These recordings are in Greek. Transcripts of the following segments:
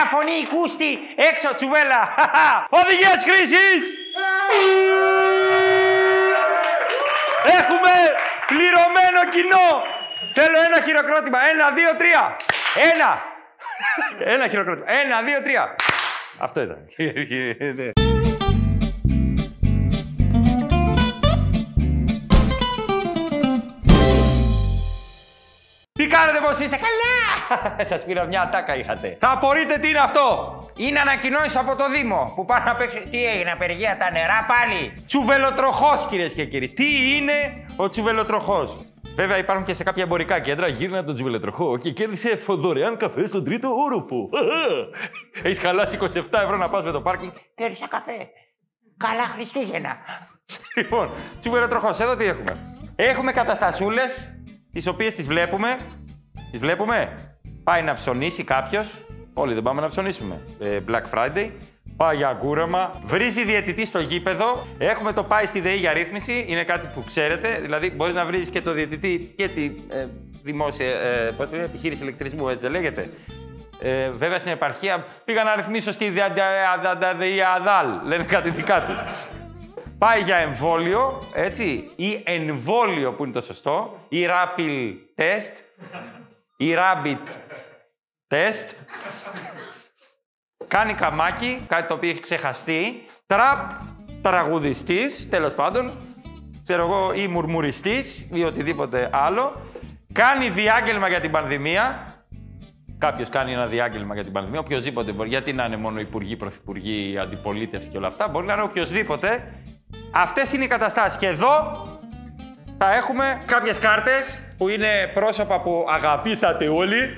Μια φωνή κούστη έξω τσουβέλα. Οδηγίες χρήσης. Έχουμε πληρωμένο κοινό. Θέλω ένα χειροκρότημα. Ένα, δύο, τρία. Ένα. Ένα χειροκρότημα. Ένα, δύο, τρία. Αυτό ήταν. κάνετε, πώς είστε, καλά! Σας πήρα μια ατάκα είχατε. Θα απορείτε τι είναι αυτό. Είναι ανακοινώσεις από το Δήμο που πάνε να παίξουν. Τι έγινε, απεργία τα νερά πάλι. Τσουβελοτροχός, κυρίες και κύριοι. Τι είναι ο τσουβελοτροχός; Βέβαια υπάρχουν και σε κάποια εμπορικά κέντρα. Γύρνα τον τσουβελοτροχό και κέρδισε δωρεάν καφέ στον τρίτο όροφο. Έχεις χαλάσει 27 ευρώ να πας με το πάρκινγκ. Κέρδισα καφέ. Καλά Χριστούγεννα. λοιπόν, τσουβελοτροχός, εδώ τι έχουμε. Έχουμε καταστασούλες τις οποίες τις βλέπουμε. Τι βλέπουμε. Πάει να ψωνίσει κάποιο. Όλοι δεν πάμε να ψωνίσουμε. Ε, Black Friday. Πάει για κούρεμα. Βρίζει διαιτητή στο γήπεδο. Έχουμε το πάει στη ΔΕΗ για ρύθμιση. Είναι κάτι που ξέρετε. Δηλαδή, μπορεί να βρει και το διαιτητή και τη ε, δημόσια ε, πώς είναι, επιχείρηση ηλεκτρισμού, έτσι δεν λέγεται. Ε, βέβαια στην επαρχία πήγα να ρυθμίσω στη ΔΕΗΑΔΑΛ. Λένε κάτι δικά του. Πάει για εμβόλιο, έτσι, ή εμβόλιο που είναι το σωστό, ή rapid test, ή rabbit test. Κάνει καμάκι, κάτι το οποίο έχει ξεχαστεί. Τραπ, τραγουδιστής, τέλος πάντων, ξέρω εγώ, ή μουρμουριστής, ή οτιδήποτε άλλο. Κάνει διάγγελμα για την πανδημία. Κάποιος κάνει ένα διάγγελμα για την πανδημία, οποιοδήποτε μπορεί. Γιατί να είναι μόνο υπουργοί, πρωθυπουργοί, αντιπολίτευση και όλα αυτά. Μπορεί να είναι οποιοδήποτε. Αυτές είναι οι καταστάσεις. Και εδώ θα έχουμε κάποιες κάρτες που είναι πρόσωπα που αγαπήσατε όλοι.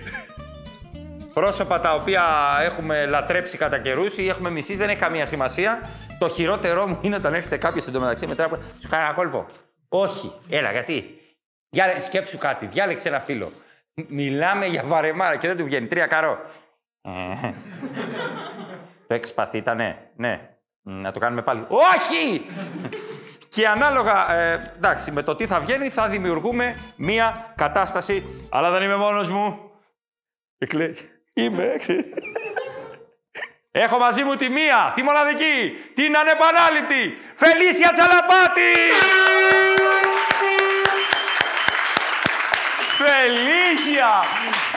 Πρόσωπα τα οποία έχουμε λατρέψει κατά καιρούς ή έχουμε μισήσει, δεν έχει καμία σημασία. Το χειρότερό μου είναι όταν έρχεται κάποιος εντωμεταξύ μετά από. Σου κάνει ένα κόλπο. Όχι. Έλα, γιατί; Διάλε... Σκέψου κάτι. Διάλεξε ένα φίλο. Μιλάμε για βαρεμάρα και δεν του βγαίνει. Τρία καρό. το έχει σπαθεί, ήτανε. Ναι. Να το κάνουμε πάλι. Όχι! Και ανάλογα, ε, εντάξει, με το τι θα βγαίνει θα δημιουργούμε μία κατάσταση. Αλλά δεν είμαι μόνος μου. Και κλαίει. Είμαι, Έχω μαζί μου τη μία, τη μοναδική, την ανεπανάληπτη, Φελίσια Τσαλαπάτη! Φελίσια!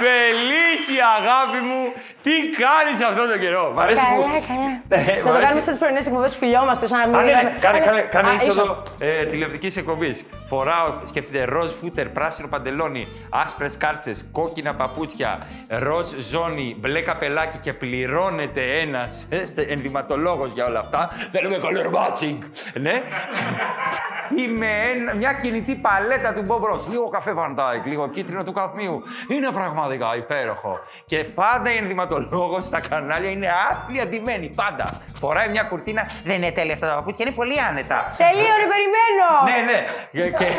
Φελίσια, αγάπη μου! Τι κάνεις αυτόν τον καιρό! Μ' αρέσει Καλά, που... καλά. Ε, μ' Να το αρέσει- κάνουμε σε τι πρωινές εκπομπές που φιλιόμαστε, σαν να μην. Α, ναι, ναι. είδαμε- Κάνε, Α, κάνε, ναι. κάνε Α, είσοδο ε, τηλεοπτικής εκπομπής. Φοράω, σκέφτεται ροζ φούτερ, πράσινο παντελόνι, άσπρες κάλτσες, κόκκινα παπούτσια, ροζ ζώνη, μπλε καπελάκι και πληρώνεται ένας ενδυματολόγος για όλα αυτά. Θέλουμε color matching. ναι. Είμαι ένα- μια κινητή παλέτα του Bob Ross. Λίγο καφέ Van Dyke, λίγο κίτρινο του Καθμίου. Είναι πραγματικά υπέροχο. Και πάντα η ενδυματολόγος στα κανάλια είναι άθλια ντυμένη. Πάντα. Φοράει μια κουρτίνα. Δεν είναι τέλεια αυτά τα παπούτσια, είναι πολύ άνετα. Τελείω, ρε, περιμένω! Ναι, ναι. Και,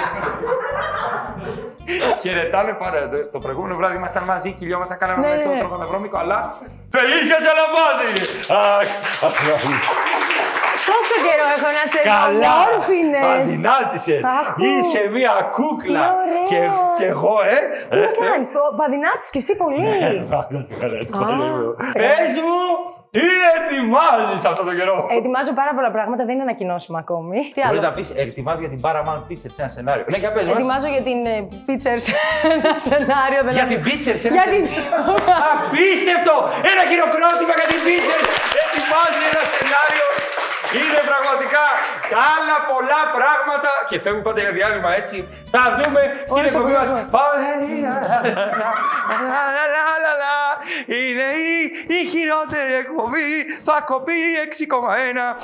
και... Χαιρετάνε πάρα. Το, το προηγούμενο βράδυ ήμασταν μαζί, κυλιόμασταν, κάναμε Ναι, ναι, το ναι. τροχονευρώμικο, αλλά. Φελίσια Τζαλαμπάτη! Αχ, Πόσο καιρό έχω να σε Καλά! ομόρφινες. Παντινάτησες! Αχού. Είσαι μια κούκλα! Τι ωραίο. Και, και εγώ, ε! Τι κάνεις, παδινάτης κι εσύ πολύ. Πες μου, τι ετοιμάζεις αυτό το καιρό! Ετοιμάζω πάρα πολλά πράγματα, δεν είναι ανακοινώσιμο ακόμη. Τι Μπορείς άλλο. να πεις, ετοιμάζω για την Paramount Pictures σε ένα σενάριο. Ναι, για πες μας. Ετοιμάζω για την ε, Pictures ένα σενάριο. δεν Για είναι- την Pictures, ένα Για την. Απίστευτο! Ένα χειροκρότημα για την Pictures! Ετοιμάζει ένα σενάριο. Είναι πραγματικά άλλα πολλά πράγματα. Και φεύγουν πάντα για διάλειμμα έτσι. Θα δούμε στην Όλες εκπομπή μας. απολύτως. Πάμε. Είναι η, η χειρότερη εκπομπή. Θα κοπεί 6,1.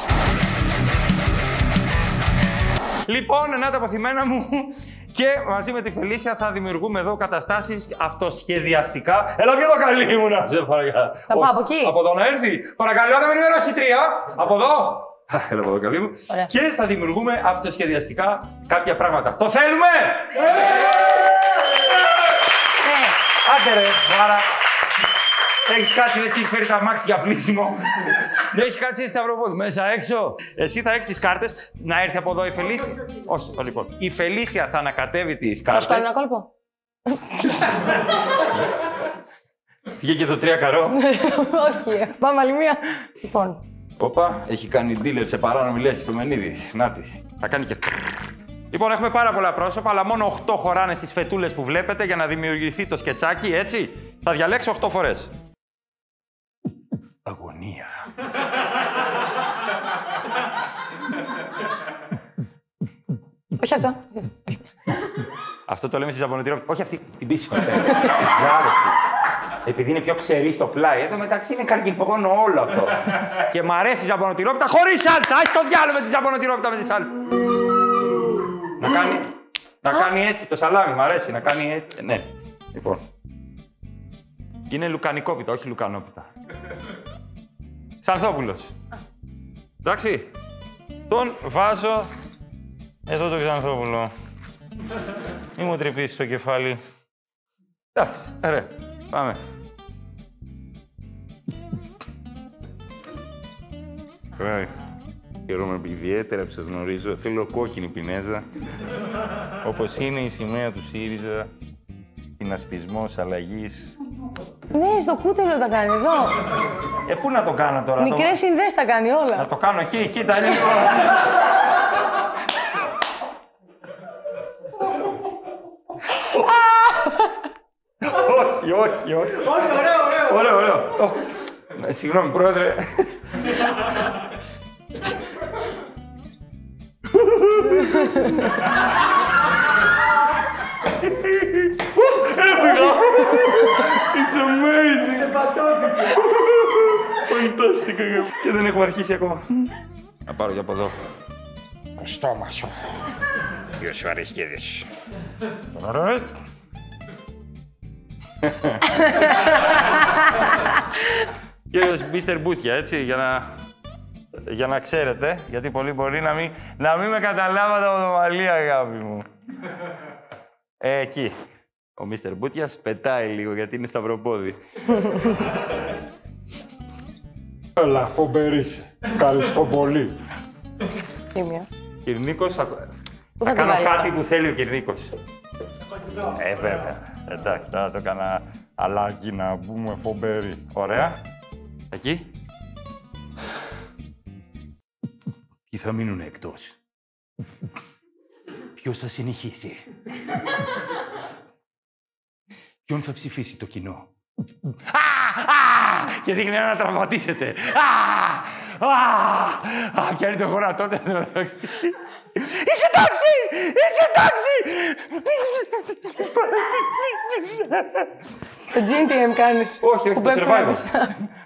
Λοιπόν, να τα αποθυμένα μου. Και μαζί με τη Φελίσια θα δημιουργούμε εδώ καταστάσεις αυτοσχεδιαστικά. Έλα πιο εδώ καλή μου να σε παρακαλώ. Θα πάω Ο- από εκεί; Από εδώ να έρθει. Παρακαλώ να με ενημερώσει η τρία. Από εδώ. Α, Έλα από εδώ καλή μου. Ωραία. Και θα δημιουργούμε αυτοσχεδιαστικά κάποια πράγματα. Το θέλουμε! Ναι. Άντε ρε, άρα. Έχεις κάτσει, λες και έχεις φέρει τα μάξι για πλήσιμο. Δεν έχεις κάτσει σταυροπόδι μέσα έξω. Εσύ θα έχεις τις κάρτες. Να έρθει από εδώ η Φελίσια. Όχι, το λοιπόν. Η Φελίσια θα ανακατεύει τις Θα σου κάνω κάρτες. ένα κόλπο. Βγήκε το τρία καρό. Όχι, πάμε άλλη μία. Λοιπόν, Όπα, έχει κάνει dealer σε παράνομη λέξη στο Μενίδη. Νάτι. Θα κάνει και. Λοιπόν, έχουμε πάρα πολλά πρόσωπα, αλλά μόνο 8 χωράνε στις φετούλες που βλέπετε για να δημιουργηθεί το σκετσάκι, έτσι; Θα διαλέξω 8 φορές. Αγωνία. όχι αυτό. Αυτό το λέμε στη Ζαμπονοτηρόπιτα. Όχι αυτή. Την πίσω. Σιγά, ρε. Επειδή είναι πιο ξερή στο πλάι. Εδώ μεταξύ είναι καρκινογόνο όλο αυτό. και μ' αρέσει η Ζαμπονοτηρόπιτα χωρίς σάλτσα. Άσε το διάλογο με της Ζαμπονοτηρόπιτα με τη σάλτσα. να κάνει. Να κάνει έτσι το σαλάμι, μ' αρέσει να κάνει έτσι. Ναι. Λοιπόν. Και είναι λουκανικόπιτα, όχι λουκανόπιτα. Ξανθόπουλος. Εντάξει. Τον βάζω εδώ το Ξανθόπουλο. Μη μου τρυπήσεις το κεφάλι. Εντάξει, ρε, πάμε. Ωραία. Χαίρομαι ιδιαίτερα που σας γνωρίζω. Θέλω κόκκινη πινέζα. Όπως είναι η σημαία του ΣΥΡΙΖΑ. Συνασπισμός αλλαγής. Ναι, στο κούτελο τα κάνει εδώ. Ε, πού να το κάνω τώρα. το- Μικρές συνδέσεις τα κάνει Να όλα. το κάνω εκεί, κοίτα, είναι λίγο... όχι, όχι, όχι. Όχι, ωραίο, ωραίο. Ωραίο, ωραίο. Ω, ε, Συγγνώμη, πρόεδρε. Έφυγα! It's amazing! Σε πατώθηκε. Fantastic, Και δεν έχουμε αρχίσει ακόμα. Να πάρω για από εδώ. Το στόμα σου. Ποιος σου αριστείδης. Κύριος Μίστερ Μπούτια, έτσι, για να, για να ξέρετε, γιατί πολλοί μπορεί να μην, να μην με καταλάβατε από το μαλλί, αγάπη μου. Ε, εκεί. Ο Μίστερ Μπούτιας πετάει λίγο, γιατί είναι σταυροπόδι. Έλα, φομπερίς. Ευχαριστώ πολύ. Τίμιο. Κυρνίκος, θα, Πού θα θα το κάνω βάλεις, κάτι θα; που θέλει ο Κυρνίκος. Ε, βέβαια. Εντάξει, τώρα το έκανα αλάκι να μπούμε φομπέρι. Ωραία. Εκεί. Ποιοι θα μείνουν εκτός; Ποιος θα συνεχίσει; Ποιον θα ψηφίσει το κοινό; Α! Α! Και δείχνει ένα να τραυματίσετε. Α! Α! Α! Πιάνει το γόνατό του. Είσαι τάξη! Είσαι τάξη! Το GNTM κάνεις. Όχι, όχι, το survival.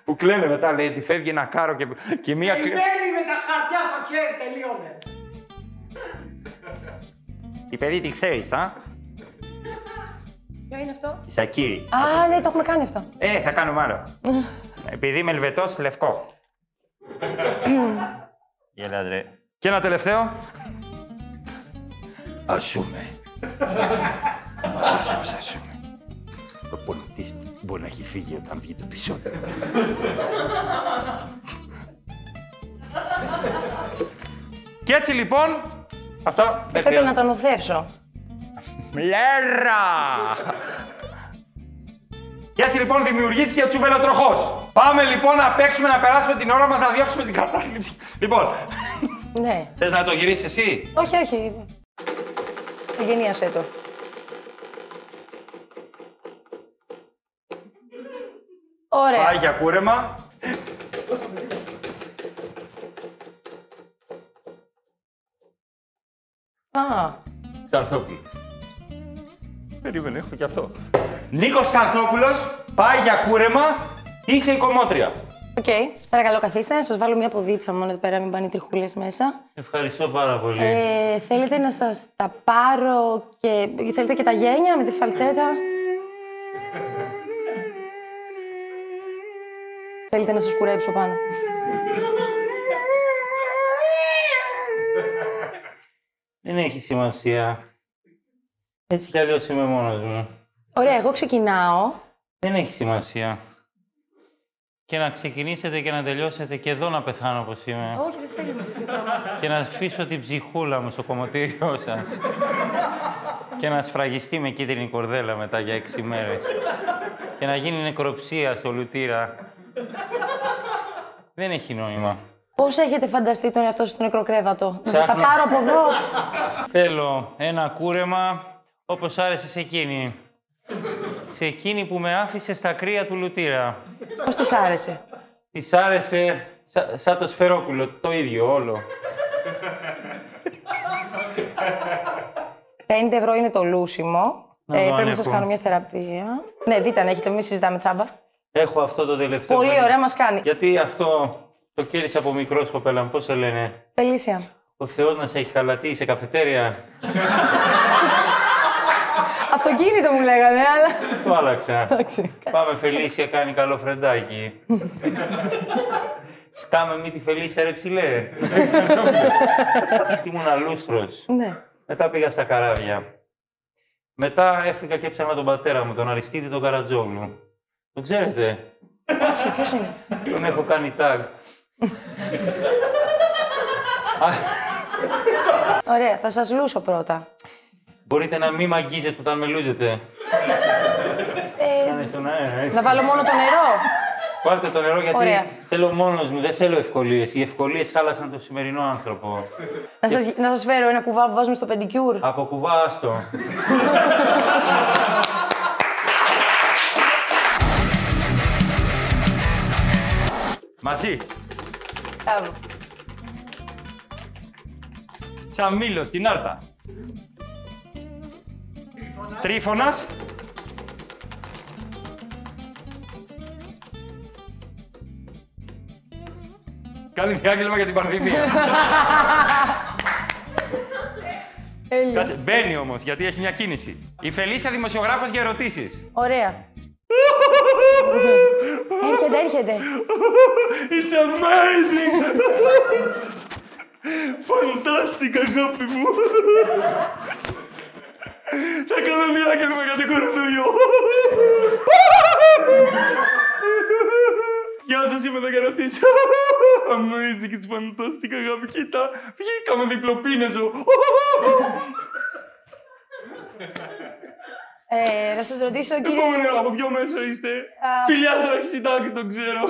Που κλαίνε μετά, λέει, ότι φεύγει ένα κάρο και, και μία... κλε- Μένει με τα χαρτιά στο χέρι, τελείωνε. Η παιδί τη ξέρεις, α; Ποιο είναι αυτό; Η Σακύρη. Α, ναι, το έχουμε κάνει αυτό. Ε, θα κάνουμε άλλο. Επειδή είμαι Ελβετός, λευκό. Γέλα, ρε. Και ένα τελευταίο. Ασούμε. Ας μας ασούμε. Ο πολιτής μπορεί να έχει φύγει όταν βγει το επεισόδιο. Και έτσι λοιπόν, αυτό δεν Πρέπει χρειάζεται. να το νοθεύσω. Μλέρα! Και έτσι λοιπόν δημιουργήθηκε ο τσουβελοτροχός. Πάμε λοιπόν να παίξουμε, να περάσουμε την ώρα μας, να διώξουμε την κατάθλιψη. Λοιπόν, Ναι. θες να το γυρίσεις εσύ; Όχι, όχι. Εγγενίασέ το. Ωραία. Πάει για κούρεμα. Α, Ξανθόπουλος. Περίμενε, έχω και αυτό. Νίκος Ξανθόπουλος, πάει για κούρεμα, είσαι η κομμώτρια. Οκ. Παρακαλώ, καθίστε. Να σας βάλω μια ποδίτσα μόνο εδώ πέρα, μην πάνε οι τριχούλες μέσα. Ευχαριστώ πάρα πολύ. Ε, θέλετε να σας τα πάρω και. Θέλετε και τα γένια με τη φαλτσέτα; Θέλετε να σας κουρέψω πάνω. Δεν έχει σημασία. Έτσι κι αλλιώς είμαι μόνος μου. Ωραία, εγώ ξεκινάω. Δεν έχει σημασία. Και να ξεκινήσετε και να τελειώσετε και εδώ να πεθάνω όπως είμαι. Όχι, δεν θέλουμε. Και να αφήσω την ψυχούλα μου στο κομμωτήριό σας. και να σφραγιστεί με κίτρινη κορδέλα μετά για έξι μέρες. και να γίνει νεκροψία στο λουτήρα. Δεν έχει νόημα. Πώς έχετε φανταστεί τον εαυτό σας στο νεκροκρέβατο, Να σας τα Ψάχνω. πάρω από εδώ. Θέλω ένα κούρεμα όπως άρεσε σε εκείνη. Σε εκείνη που με άφησε στα κρύα του λουτήρα. Πώς της άρεσε; Της άρεσε σα- σαν το σφαιρόπουλο, το ίδιο όλο. 50 ευρώ είναι το λούσιμο. Να Ε, δω αν πρέπει να σας έχω. κάνω μια θεραπεία. Ναι, δείτε αν έχετε, μην συζητάμε τσάμπα. Έχω αυτό το τελευταίο. Πολύ ωραία, μας κάνει. Γιατί αυτό το κέρδισα από μικρό κοπέλα μου, πώς σε λένε; Φελίσια. Ο Θεός να σε έχει χαλατεί σε καφετέρια. Αυτοκίνητο μου λέγανε, αλλά. Το άλλαξα. Εντάξει. Πάμε Φελίσια, κάνει καλό φρεντάκι. Σκάμε μη τη Φελίσια ρε ψηλέ. Ήμουν αλούστρος. Ναι. Μετά πήγα στα καράβια. Μετά έφυγα και έψαχνα τον πατέρα μου, τον Αριστίδη τον Καρατζόγλου. Τον ξέρετε; Όχι, ποιος είναι; Τον έχω κάνει tag. Α, Ωραία, θα σας λούσω πρώτα. Μπορείτε να μην μ' αγγίζετε όταν με λούζετε. Ε, Κάνε στον αέρα, έτσι. να βάλω μόνο το νερό. Πάρτε το νερό γιατί Ωραία. θέλω μόνος μου, δεν θέλω ευκολίες. Οι ευκολίες χάλασαν τον σημερινό άνθρωπο. να, σας, να σας φέρω ένα κουβά που βάζουμε στο πεντικιούρ. Από κουβά άστο. Μαζί. Μπράβο. Σαν μήλος στην άρτα. Τρίφωνας. Κάνει διάγγελμα για την πανδημία. Τέλειο. Κάτσε, μπαίνει όμως, γιατί έχει μια κίνηση. Η Φελίσια δημοσιογράφος για ερωτήσεις. Ωραία. έρχεται, έρχεται. It's amazing! Φαντάστηκα, αγάπη μου! Θα κάνω διάγγελμα για την κορονοϊό. Γεια σας, είμαι εδώ για να ρωτήσω. Amazing, it's fantastic, αγάπη. Κοίτα, βγήκαμε διπλοπίνεζο. Ε, να σας ρωτήσω, κύριε... Επόμενο, από ποιο μέσο είστε. Α. Φιλιά στον αρχισυντάκτη, τον ξέρω.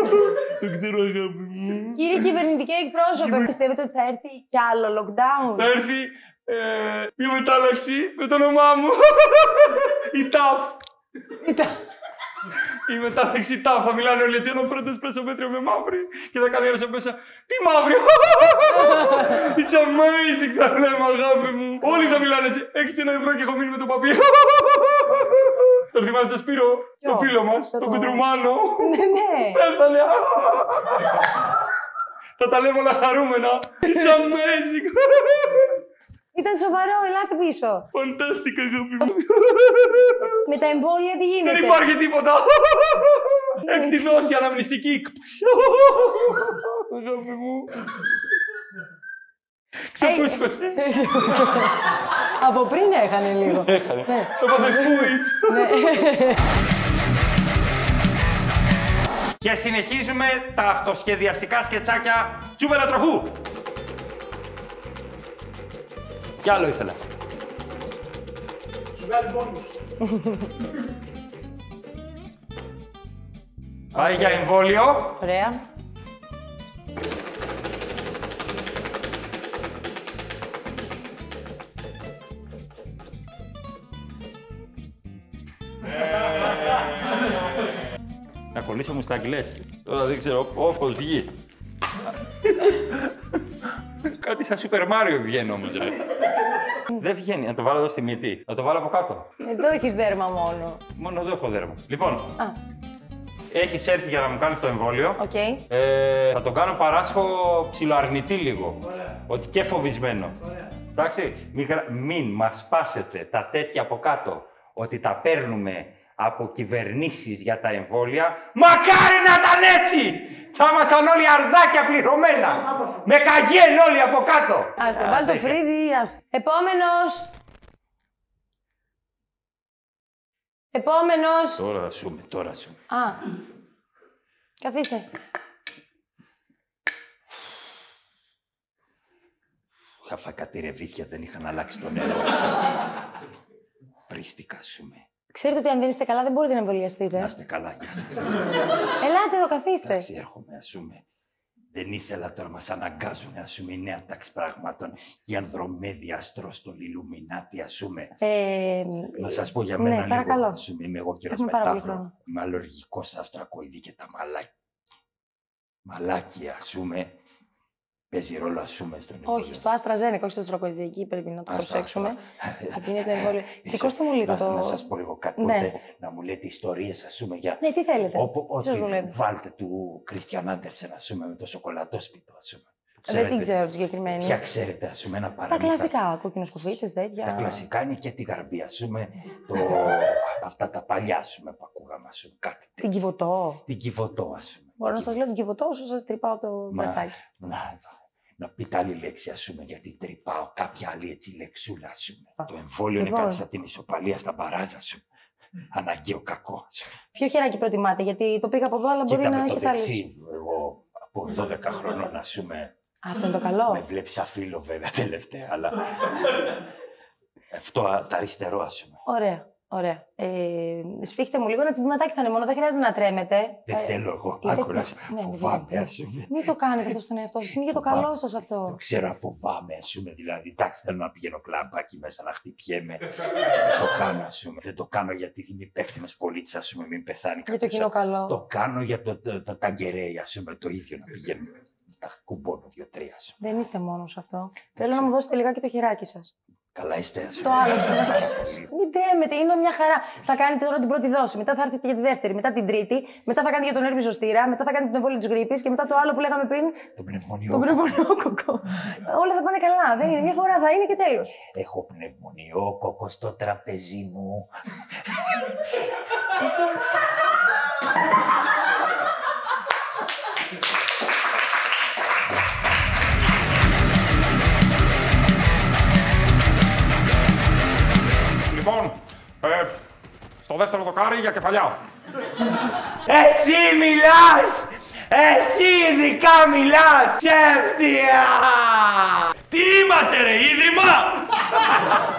τον ξέρω, αγάπη μου. Κύριε κυβερνητική εκπρόσωπε, πιστεύετε ότι θα έρθει κι άλλο lockdown; Θα έρθει ε, μια μετάλλαξη με το όνομά μου. Η ΤΑΦ. Κοίτα. Η μετάλλαξη ΤΑΦ. Θα μιλάνε όλοι έτσι. Ένα πρώτο εσπρέσο μέτριο με μαύρη. Και θα κάνει ένας από μέσα. Τι μαύρη; It's amazing. Θα λέμε αγάπη μου. Όλοι θα μιλάνε έτσι. Έχεις ένα ευρώ και έχω μείνει με το παπί. Τον θυμάστε Σπύρο, τον Ποιο; φίλο μας, Το- τον κουντρουμάνο. ναι, ναι. Πέθανε. Θα τα λέμε όλα χαρούμενα. It's amazing. Ήταν σοβαρό, ελάτε πίσω. Φαντάστηκα, αγάπη μου. Με τα εμβόλια τι γίνεται. Δεν υπάρχει τίποτα. Έκτη δόση αναμνηστική. Αγάπη μου. Ξεφούσκωσε. Από πριν έχανε λίγο. Έχανε. Ναι. Το πάθε φούιτ. ναι. Και συνεχίζουμε τα αυτοσχεδιαστικά σκετσάκια τσούβελα τροχού. Κι άλλο ήθελα. Σου βγάλει πόνους. Πάει για εμβόλιο. Ωραία. Να κολλήσω μουστάγγιλες. Τώρα δεν ξέρω όπως βγει. Κάτι σαν Super Mario βγαίνει όμως, ρε. Δεν βγαίνει. Να το βάλω εδώ στη μύτη. Να το βάλω από κάτω. Εδώ έχεις δέρμα μόνο. Μόνο εδώ έχω δέρμα. Λοιπόν, Α, έχεις έρθει για να μου κάνεις το εμβόλιο. οκ. Ε, θα τον κάνω παράσχο ψιλοαρνητή λίγο. Ότι και φοβισμένο. Εντάξει, μην, γρα- μην μας πάσετε τα τέτοια από κάτω ότι τα παίρνουμε από κυβερνήσεις για τα εμβόλια. Μακάρι να ήταν έτσι! Θα ήμασταν όλοι αρδάκια πληρωμένα. Με καγιέν όλοι από κάτω. Άστο, Α, βάλει το τέτοια. φρύδι, άστο. Επόμενος. Επόμενος. Τώρα ζούμε, τώρα ζούμε. Α. Καθίστε. Είχα φάει κάτι ρεβίθια, δεν είχαν αλλάξει το νερό σου. Πρίστηκα σου με. Ξέρετε ότι αν δεν είστε καλά δεν μπορείτε να εμβολιαστείτε. Να είστε καλά, γεια σας. Ελάτε εδώ, καθίστε. Εντάξει, έρχομαι, ας πούμε. Δεν ήθελα τώρα, μας αναγκάζουν, ας πούμε, η νέα τάξη πραγμάτων. Η Ανδρομέδη Αστρόστολ, Ιλουμινάτη, ας πούμε. Ε, Να σας πω για ναι, μένα παρακαλώ. λίγο, ας πούμε, είμαι εγώ κύριος Έχουμε πάρα πολύ Μετάφρο. χρόνο. Είμαι αλλεργικός αστρακοειδή και τα μαλάκια. Μαλάκι, ας πούμε, παίζει ρόλο, ας πούμε, στον όχι, στο Άστρα Ζένεκ, όχι στο Στροκοειδή. Εκεί πρέπει να το Άστρα, προσέξουμε. άστρα. Γιατί είναι το εμβόλιο. Είσαι- Σηκώστε μου λίγο να, το. Να σας πω λίγο κάτι, Ναι. μπορείτε να μου λέτε ιστορίες, ας πούμε, για... Ναι, τι θέλετε. Όπου, Τι σας ό,τι βολεύει. βάλτε του Κρίστιαν Άντερσεν, ας πούμε, με το σοκολατόσπιτο, ας πούμε. Δεν την ξέρω τη συγκεκριμένη. Ποια ξέρετε, ας πούμε, ένα Τα παραμύθι. κλασικά, κοκκινοσκουφίτσες, τέτοια. Τα κλασικά είναι και τη γαρμπή, ας πούμε, το... αυτά τα παλιά, ας πούμε, που ακούγαμε, ας πούμε, κάτι Την τέτοιο. κυβωτό. Την κυβωτό, ας πούμε. Μπορώ να Την σας λέω την κυβωτό όσο σας τρυπάω το Μα- μπρατσάκι. Να, να πείτε άλλη λέξη, ας πούμε, γιατί τρυπάω κάποια άλλη έτσι λεξούλα, ας πούμε. Το εμβόλιο είναι Λοιπόν. κάτι σαν την ισοπαλία στα μπαράζα, ας πούμε. Αναγκαίο κακό, ας πούμε. Ποιο χεράκι προτιμάτε, γιατί το πήγα από εδώ, αλλά μπορεί Κοίτα να με το έχεις άλλες. δεξί, εγώ από 12 χρονών, ας πούμε, Αυτό είναι το καλό. με βλέπει σαν φίλο βέβαια τελευταία, αλλά αυτό α, το αριστερό, ας πούμε. Ωραία. Ωραία. Ε, σφίχτε μου λίγο ένα τσιμπηματάκι θα είναι μόνο, δεν χρειάζεται να τρέμετε. Δεν Ε, θέλω εγώ, είστε- άκουρας, Ναι, ναι, φοβάμαι, ναι. ας πούμε. Μην το κάνετε αυτό στον εαυτό σας. Είναι για το Φοβάμαι. καλό σας Το αυτό. ξέρω, αν φοβάμαι, ας πούμε. Δηλαδή, εντάξει, θέλω να πηγαίνω κλαμπάκι μέσα να χτυπιέμαι. δεν το κάνω, ας πούμε. Δεν το κάνω γιατί είμαι υπεύθυνος πολίτης, ας πούμε, μην πεθάνει Για το κάποιος. κοινό καλό. Το κάνω για το, το, το ταγκερέι, ας πούμε, το ίδιο να πηγαίνουμε. Τα κουμπώνω δύο-τρία, ας πούμε. Δεν είστε μόνος σε αυτό. Θέλω να μου δώσετε λιγάκι το χεράκι σας. Καλά είστε, ας Το άλλο χεράκι σας. Μην τρέμετε, είναι μια χαρά. Θα κάνετε τώρα την πρώτη δόση, μετά θα έρθετε για τη δεύτερη, μετά την τρίτη, μετά θα κάνετε για τον έρμη ζωστήρα, μετά θα κάνετε τον εμβόλιο της γρήπης και μετά το άλλο που λέγαμε πριν, Το πνευμονιό. τον πνευμονιόκοκο. Όλα θα πάνε καλά. Δεν είναι. Μια φορά θα είναι και τέλος. Έχω πνευμονιό, κόκο στο τραπεζί μου. Δεύτερο δοκάρι για κεφαλιά. Εσύ μιλάς! Εσύ ειδικά μιλάς! Ψεύτια! Τι είμαστε ρε, ίδρυμα!